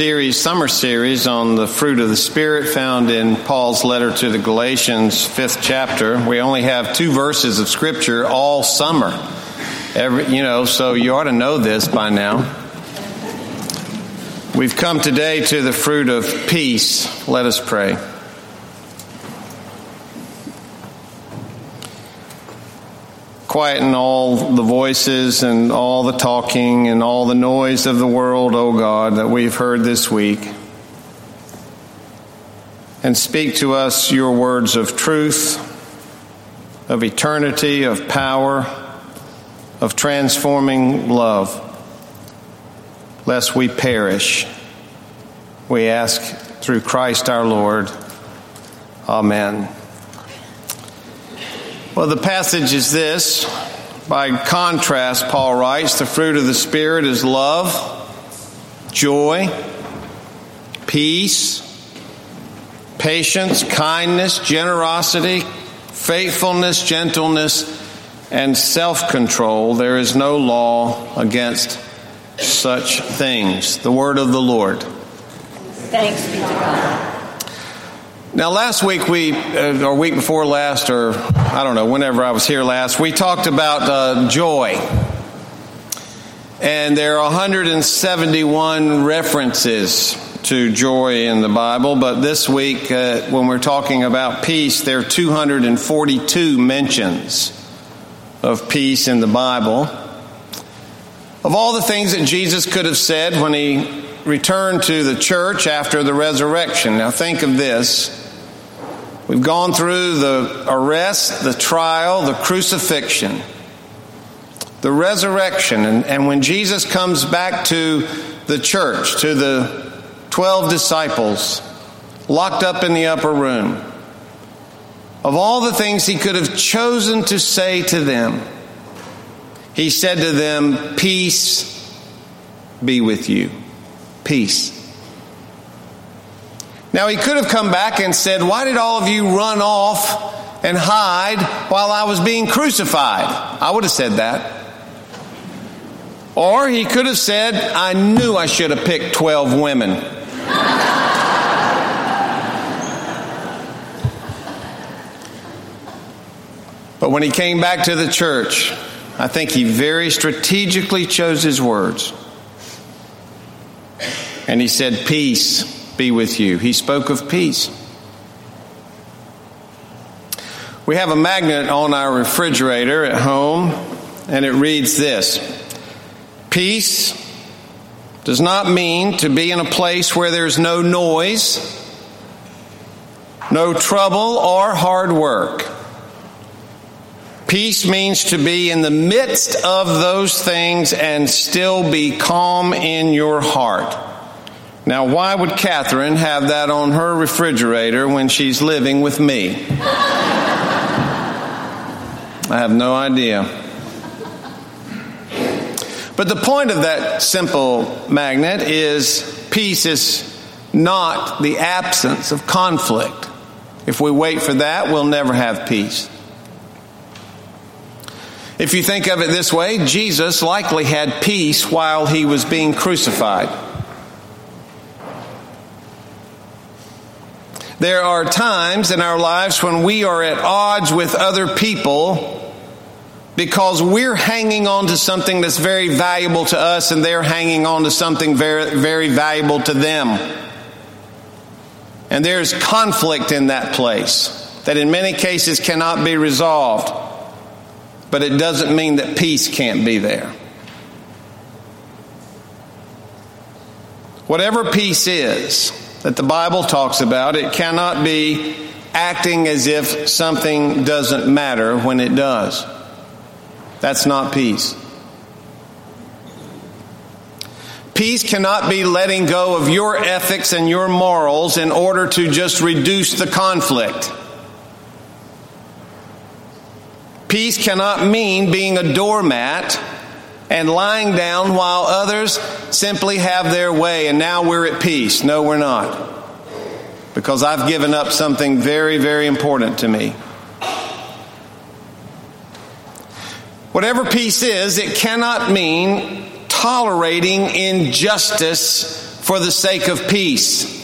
series, summer series on the fruit of the Spirit found in Paul's letter to the Galatians, fifth chapter. We only have two verses of Scripture all summer. Every, you know, so you ought to know this by now. We've come today to the fruit of peace. Let us pray. Quieten all the voices and all the talking and all the noise of the world, O God, that we've heard this week. And speak to us your words of truth, of eternity, of power, of transforming love, lest we perish. We ask through Christ our Lord. Amen. Well, the passage is this. By contrast, Paul writes, the fruit of the Spirit is love, joy, peace, patience, kindness, generosity, faithfulness, gentleness, and self control. There is no law against such things. The word of the Lord. Thanks be to God. Now, last week we, uh, or week before last, or I don't know, whenever I was here last, we talked about uh, joy. And there are 171 references to joy in the Bible, but this week, uh, when we're talking about peace, there are 242 mentions of peace in the Bible. Of all the things that Jesus could have said when he returned to the church after the resurrection, now think of this. We've gone through the arrest, the trial, the crucifixion, the resurrection, and, and when Jesus comes back to the church, to the 12 disciples, locked up in the upper room, of all the things he could have chosen to say to them, he said to them, Peace be with you. Peace. Now, he could have come back and said, Why did all of you run off and hide while I was being crucified? I would have said that. Or he could have said, I knew I should have picked 12 women. but when he came back to the church, I think he very strategically chose his words. And he said, Peace be with you. He spoke of peace. We have a magnet on our refrigerator at home, and it reads this Peace does not mean to be in a place where there's no noise, no trouble, or hard work. Peace means to be in the midst of those things and still be calm in your heart. Now, why would Catherine have that on her refrigerator when she's living with me? I have no idea. But the point of that simple magnet is peace is not the absence of conflict. If we wait for that, we'll never have peace. If you think of it this way, Jesus likely had peace while he was being crucified. There are times in our lives when we are at odds with other people because we're hanging on to something that's very valuable to us and they're hanging on to something very, very valuable to them. And there's conflict in that place that in many cases cannot be resolved. But it doesn't mean that peace can't be there. Whatever peace is, that the Bible talks about. It cannot be acting as if something doesn't matter when it does. That's not peace. Peace cannot be letting go of your ethics and your morals in order to just reduce the conflict. Peace cannot mean being a doormat and lying down while others simply have their way and now we're at peace. No, we're not. Because I've given up something very, very important to me. Whatever peace is, it cannot mean tolerating injustice for the sake of peace.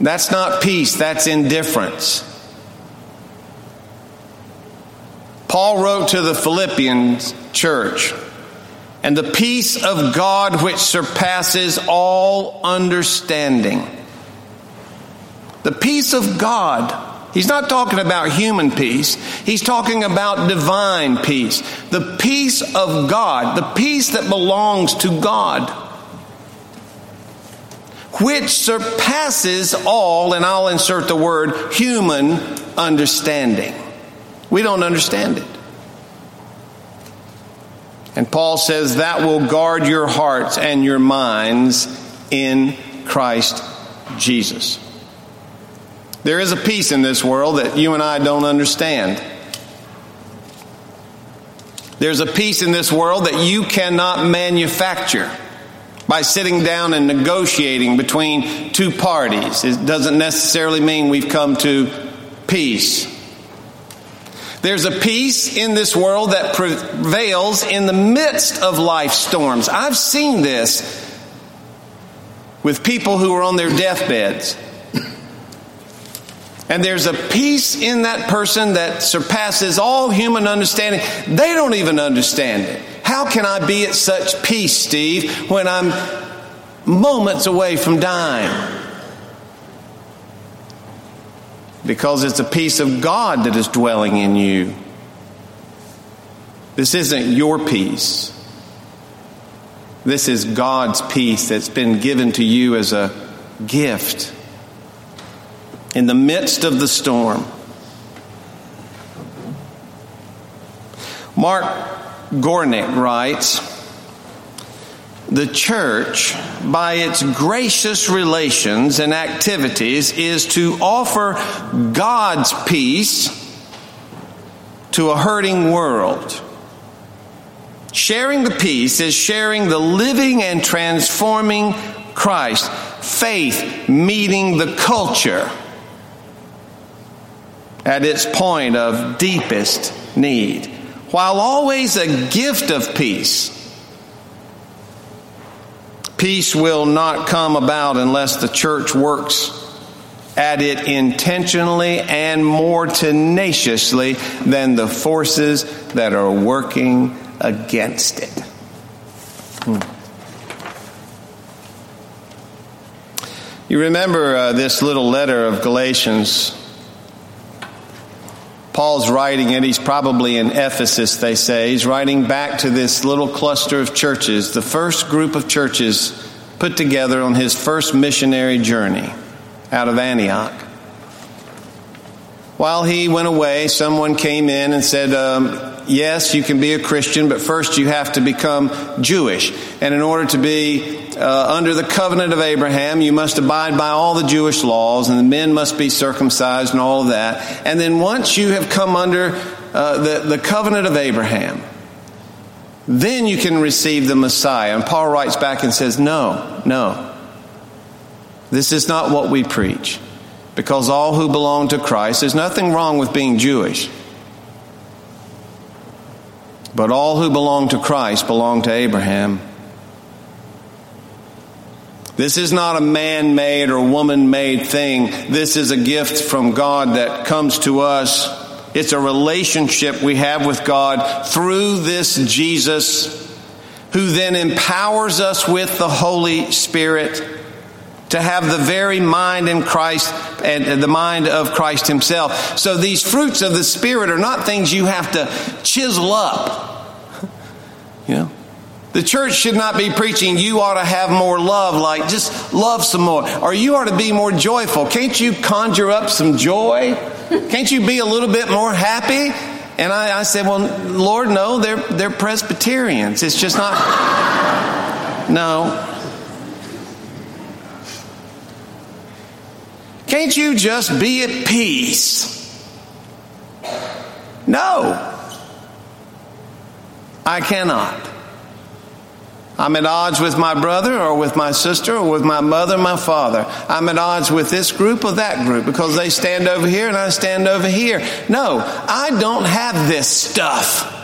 That's not peace, that's indifference. Paul wrote to the Philippian church, and the peace of God which surpasses all understanding. The peace of God. He's not talking about human peace. He's talking about divine peace. The peace of God, the peace that belongs to God, which surpasses all, and I'll insert the word human understanding. We don't understand it. And Paul says that will guard your hearts and your minds in Christ Jesus. There is a peace in this world that you and I don't understand. There's a peace in this world that you cannot manufacture by sitting down and negotiating between two parties. It doesn't necessarily mean we've come to peace. There's a peace in this world that prevails in the midst of life storms. I've seen this with people who are on their deathbeds. And there's a peace in that person that surpasses all human understanding. They don't even understand it. How can I be at such peace, Steve, when I'm moments away from dying? Because it's a peace of God that is dwelling in you. This isn't your peace. This is God's peace that's been given to you as a gift in the midst of the storm. Mark Gornik writes, the church, by its gracious relations and activities, is to offer God's peace to a hurting world. Sharing the peace is sharing the living and transforming Christ. Faith meeting the culture at its point of deepest need, while always a gift of peace Peace will not come about unless the church works at it intentionally and more tenaciously than the forces that are working against it. Hmm. You remember uh, this little letter of Galatians Paul's writing it. He's probably in Ephesus, they say. He's writing back to this little cluster of churches, the first group of churches put together on his first missionary journey out of Antioch. While he went away, someone came in and said, um, Yes, you can be a Christian, but first you have to become Jewish. And in order to be uh, under the covenant of Abraham, you must abide by all the Jewish laws, and the men must be circumcised and all of that. And then once you have come under uh, the, the covenant of Abraham, then you can receive the Messiah. And Paul writes back and says, No, no. This is not what we preach. Because all who belong to Christ, there's nothing wrong with being Jewish. But all who belong to Christ belong to Abraham. This is not a man made or woman made thing. This is a gift from God that comes to us. It's a relationship we have with God through this Jesus, who then empowers us with the Holy Spirit to have the very mind in Christ and the mind of Christ Himself. So these fruits of the Spirit are not things you have to chisel up. You know? The church should not be preaching, you ought to have more love, like just love some more, or you ought to be more joyful. Can't you conjure up some joy? Can't you be a little bit more happy? And I, I said, Well, Lord, no, they're, they're Presbyterians. It's just not. No. Can't you just be at peace? No. I cannot. I'm at odds with my brother or with my sister or with my mother, my father. I'm at odds with this group or that group because they stand over here and I stand over here. No, I don't have this stuff.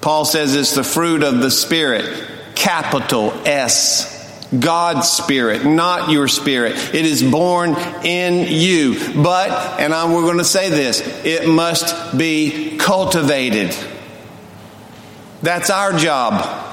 Paul says it's the fruit of the Spirit, capital S. God's Spirit, not your spirit. It is born in you. But, and I'm, we're going to say this, it must be cultivated. That's our job.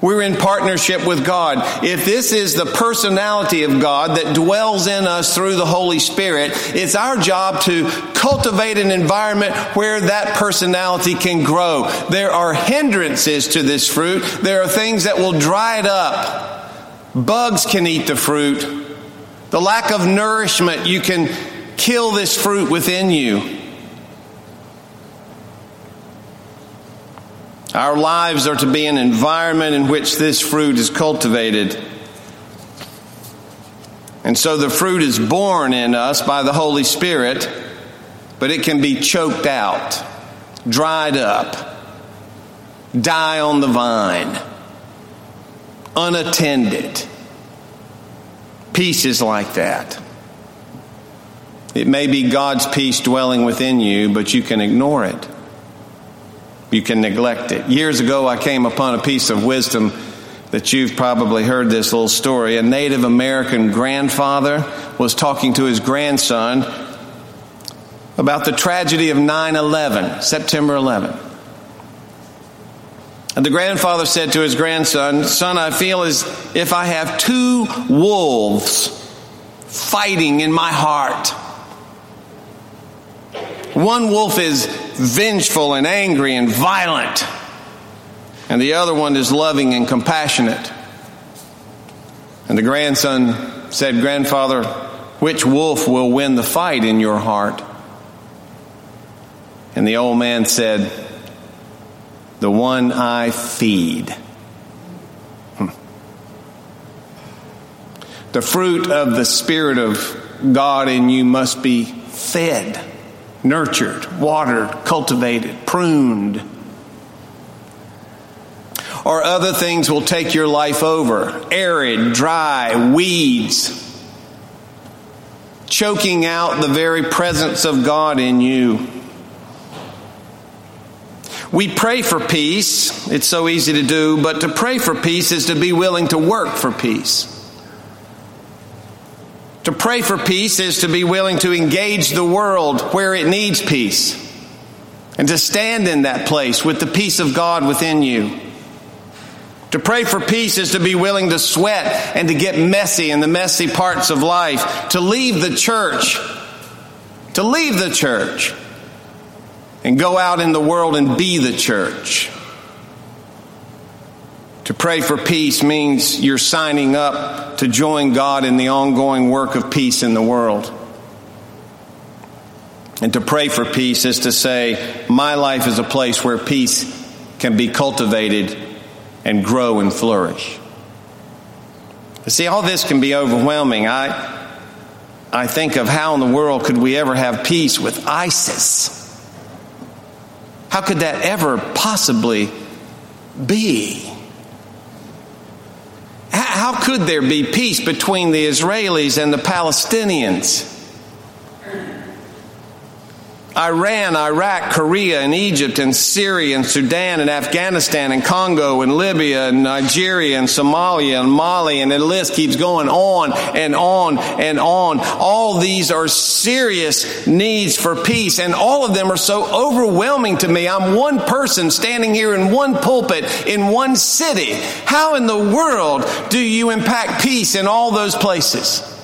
We're in partnership with God. If this is the personality of God that dwells in us through the Holy Spirit, it's our job to cultivate an environment where that personality can grow. There are hindrances to this fruit. There are things that will dry it up. Bugs can eat the fruit. The lack of nourishment, you can kill this fruit within you. Our lives are to be an environment in which this fruit is cultivated. And so the fruit is born in us by the Holy Spirit, but it can be choked out, dried up, die on the vine, unattended. Peace is like that. It may be God's peace dwelling within you, but you can ignore it. You can neglect it. Years ago, I came upon a piece of wisdom that you've probably heard this little story. A Native American grandfather was talking to his grandson about the tragedy of 9 11, September 11. And the grandfather said to his grandson, Son, I feel as if I have two wolves fighting in my heart. One wolf is vengeful and angry and violent, and the other one is loving and compassionate. And the grandson said, Grandfather, which wolf will win the fight in your heart? And the old man said, The one I feed. Hmm. The fruit of the Spirit of God in you must be fed nurtured, watered, cultivated, pruned. Or other things will take your life over arid, dry, weeds, choking out the very presence of God in you. We pray for peace. It's so easy to do, but to pray for peace is to be willing to work for peace. To pray for peace is to be willing to engage the world where it needs peace and to stand in that place with the peace of God within you. To pray for peace is to be willing to sweat and to get messy in the messy parts of life, to leave the church, to leave the church and go out in the world and be the church. To pray for peace means you're signing up to join God in the ongoing work of peace in the world. And to pray for peace is to say, My life is a place where peace can be cultivated and grow and flourish. See, all this can be overwhelming. I, I think of how in the world could we ever have peace with ISIS? How could that ever possibly be? How could there be peace between the Israelis and the Palestinians? Iran, Iraq, Korea, and Egypt, and Syria, and Sudan, and Afghanistan, and Congo, and Libya, and Nigeria, and Somalia, and Mali, and the list keeps going on and on and on. All these are serious needs for peace, and all of them are so overwhelming to me. I'm one person standing here in one pulpit in one city. How in the world do you impact peace in all those places?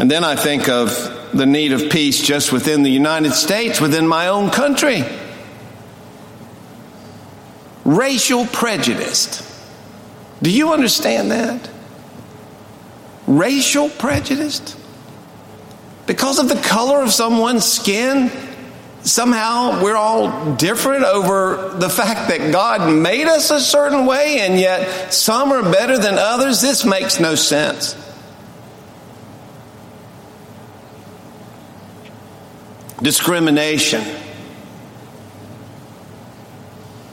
And then I think of the need of peace just within the United States, within my own country. Racial prejudice. Do you understand that? Racial prejudice? Because of the color of someone's skin, somehow we're all different over the fact that God made us a certain way and yet some are better than others. This makes no sense. Discrimination.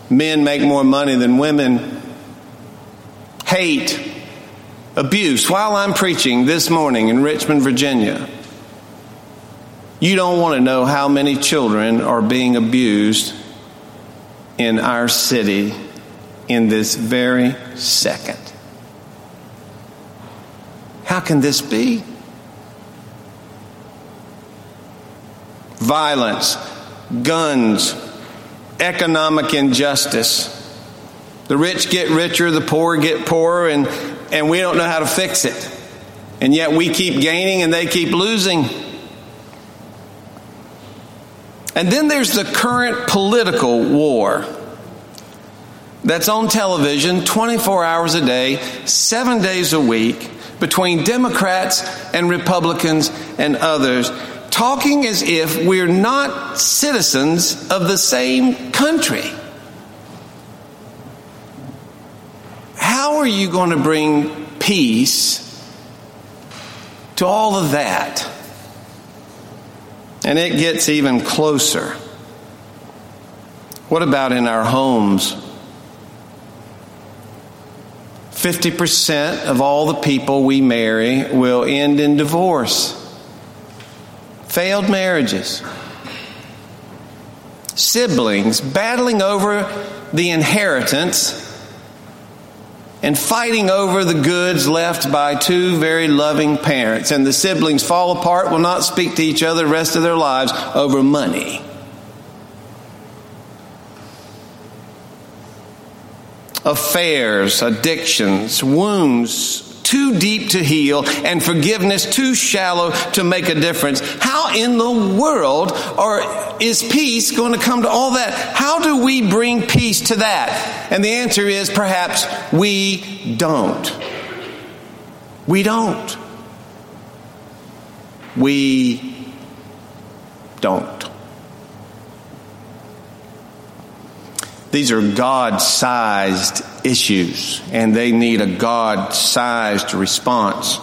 Men make more money than women. Hate, abuse. While I'm preaching this morning in Richmond, Virginia, You don't want to know how many children are being abused in our city in this very second. How can this be? Violence, guns, economic injustice. The rich get richer, the poor get poorer, and, and we don't know how to fix it. And yet we keep gaining and they keep losing. And then there's the current political war that's on television 24 hours a day, seven days a week, between Democrats and Republicans and others, talking as if we're not citizens of the same country. How are you going to bring peace to all of that? And it gets even closer. What about in our homes? 50% of all the people we marry will end in divorce, failed marriages, siblings battling over the inheritance and fighting over the goods left by two very loving parents. And the siblings fall apart, will not speak to each other the rest of their lives over money. affairs, addictions, wounds too deep to heal, and forgiveness too shallow to make a difference. How in the world are, is peace going to come to all that? How do we bring peace to that? And the answer is perhaps we don't. We don't. We don't. These are God sized issues, and they need a God sized response.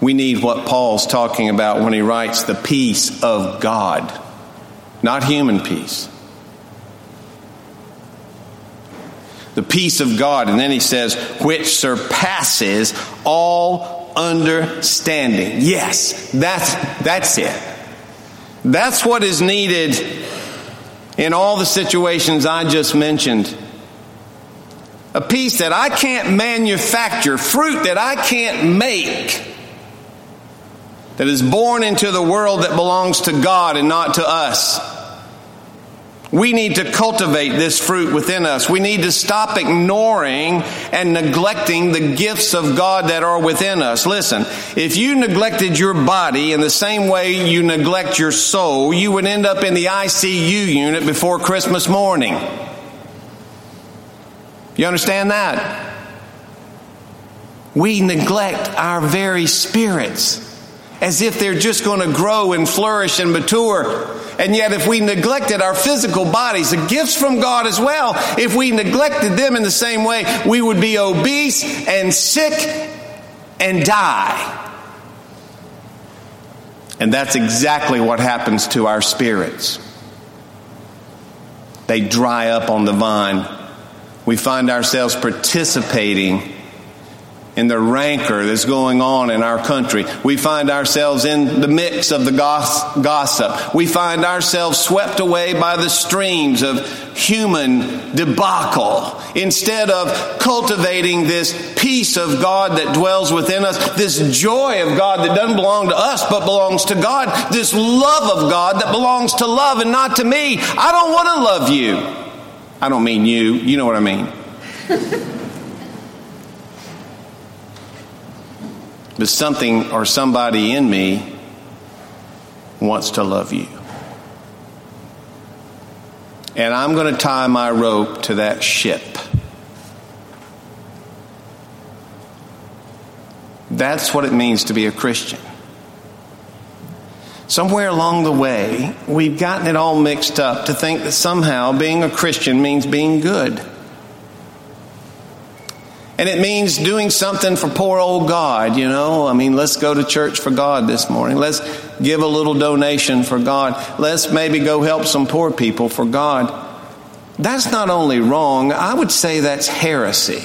We need what Paul's talking about when he writes the peace of God, not human peace. The peace of God, and then he says, which surpasses all understanding. Yes, that's, that's it. That's what is needed in all the situations I just mentioned. A peace that I can't manufacture, fruit that I can't make, that is born into the world that belongs to God and not to us. We need to cultivate this fruit within us. We need to stop ignoring and neglecting the gifts of God that are within us. Listen, if you neglected your body in the same way you neglect your soul, you would end up in the ICU unit before Christmas morning. You understand that? We neglect our very spirits as if they're just going to grow and flourish and mature. And yet, if we neglected our physical bodies, the gifts from God as well, if we neglected them in the same way, we would be obese and sick and die. And that's exactly what happens to our spirits. They dry up on the vine. We find ourselves participating in the rancor that's going on in our country. We find ourselves in the mix of the gossip. We find ourselves swept away by the streams of human debacle. Instead of cultivating this peace of God that dwells within us, this joy of God that doesn't belong to us but belongs to God, this love of God that belongs to love and not to me. I don't want to love you. I don't mean you, you know what I mean. but something or somebody in me wants to love you. And I'm going to tie my rope to that ship. That's what it means to be a Christian. Somewhere along the way, we've gotten it all mixed up to think that somehow being a Christian means being good. And it means doing something for poor old God, you know. I mean, let's go to church for God this morning. Let's give a little donation for God. Let's maybe go help some poor people for God. That's not only wrong, I would say that's heresy.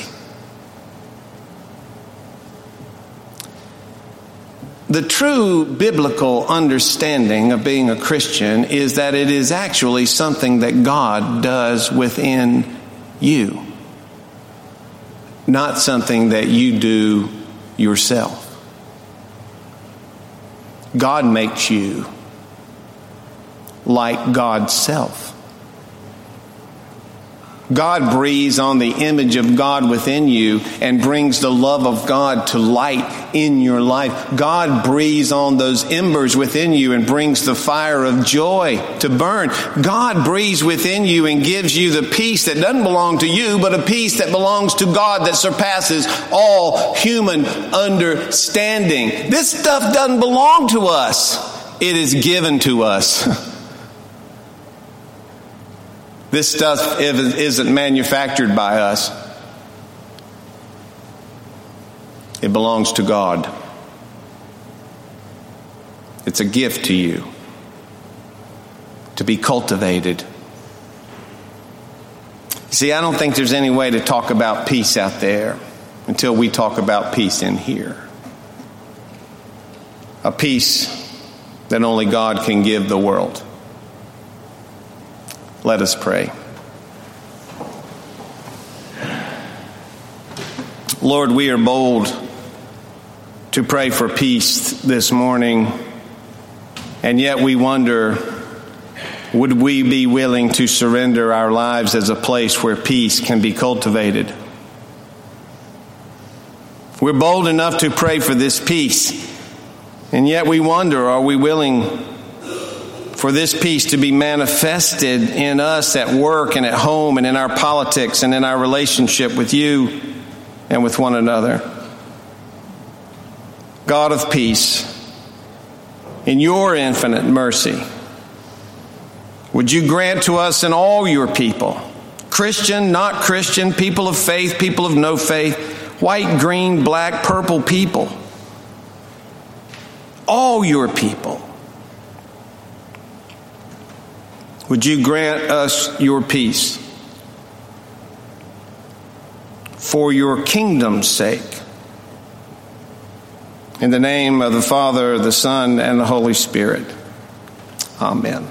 the true biblical understanding of being a Christian is that it is actually something that God does within you, not something that you do yourself. God makes you like God's self. God breathes on the image of God within you and brings the love of God to light in your life. God breathes on those embers within you and brings the fire of joy to burn. God breathes within you and gives you the peace that doesn't belong to you, but a peace that belongs to God that surpasses all human understanding. This stuff doesn't belong to us. It is given to us. This stuff isn't manufactured by us. It belongs to God. It's a gift to you to be cultivated. See, I don't think there's any way to talk about peace out there until we talk about peace in here. A peace that only God can give the world. Let us pray. Lord, we are bold to pray for peace this morning, and yet we wonder would we be willing to surrender our lives as a place where peace can be cultivated? We're bold enough to pray for this peace, and yet we wonder are we willing for this peace to be manifested in us at work and at home and in our politics and in our relationship with you and with one another. God of peace, in your infinite mercy, would you grant to us and all your people, Christian, not Christian, people of faith, people of no faith, white, green, black, purple people, all your people, Would you grant us your peace for your kingdom's sake? In the name of the Father, the Son, and the Holy Spirit. Amen.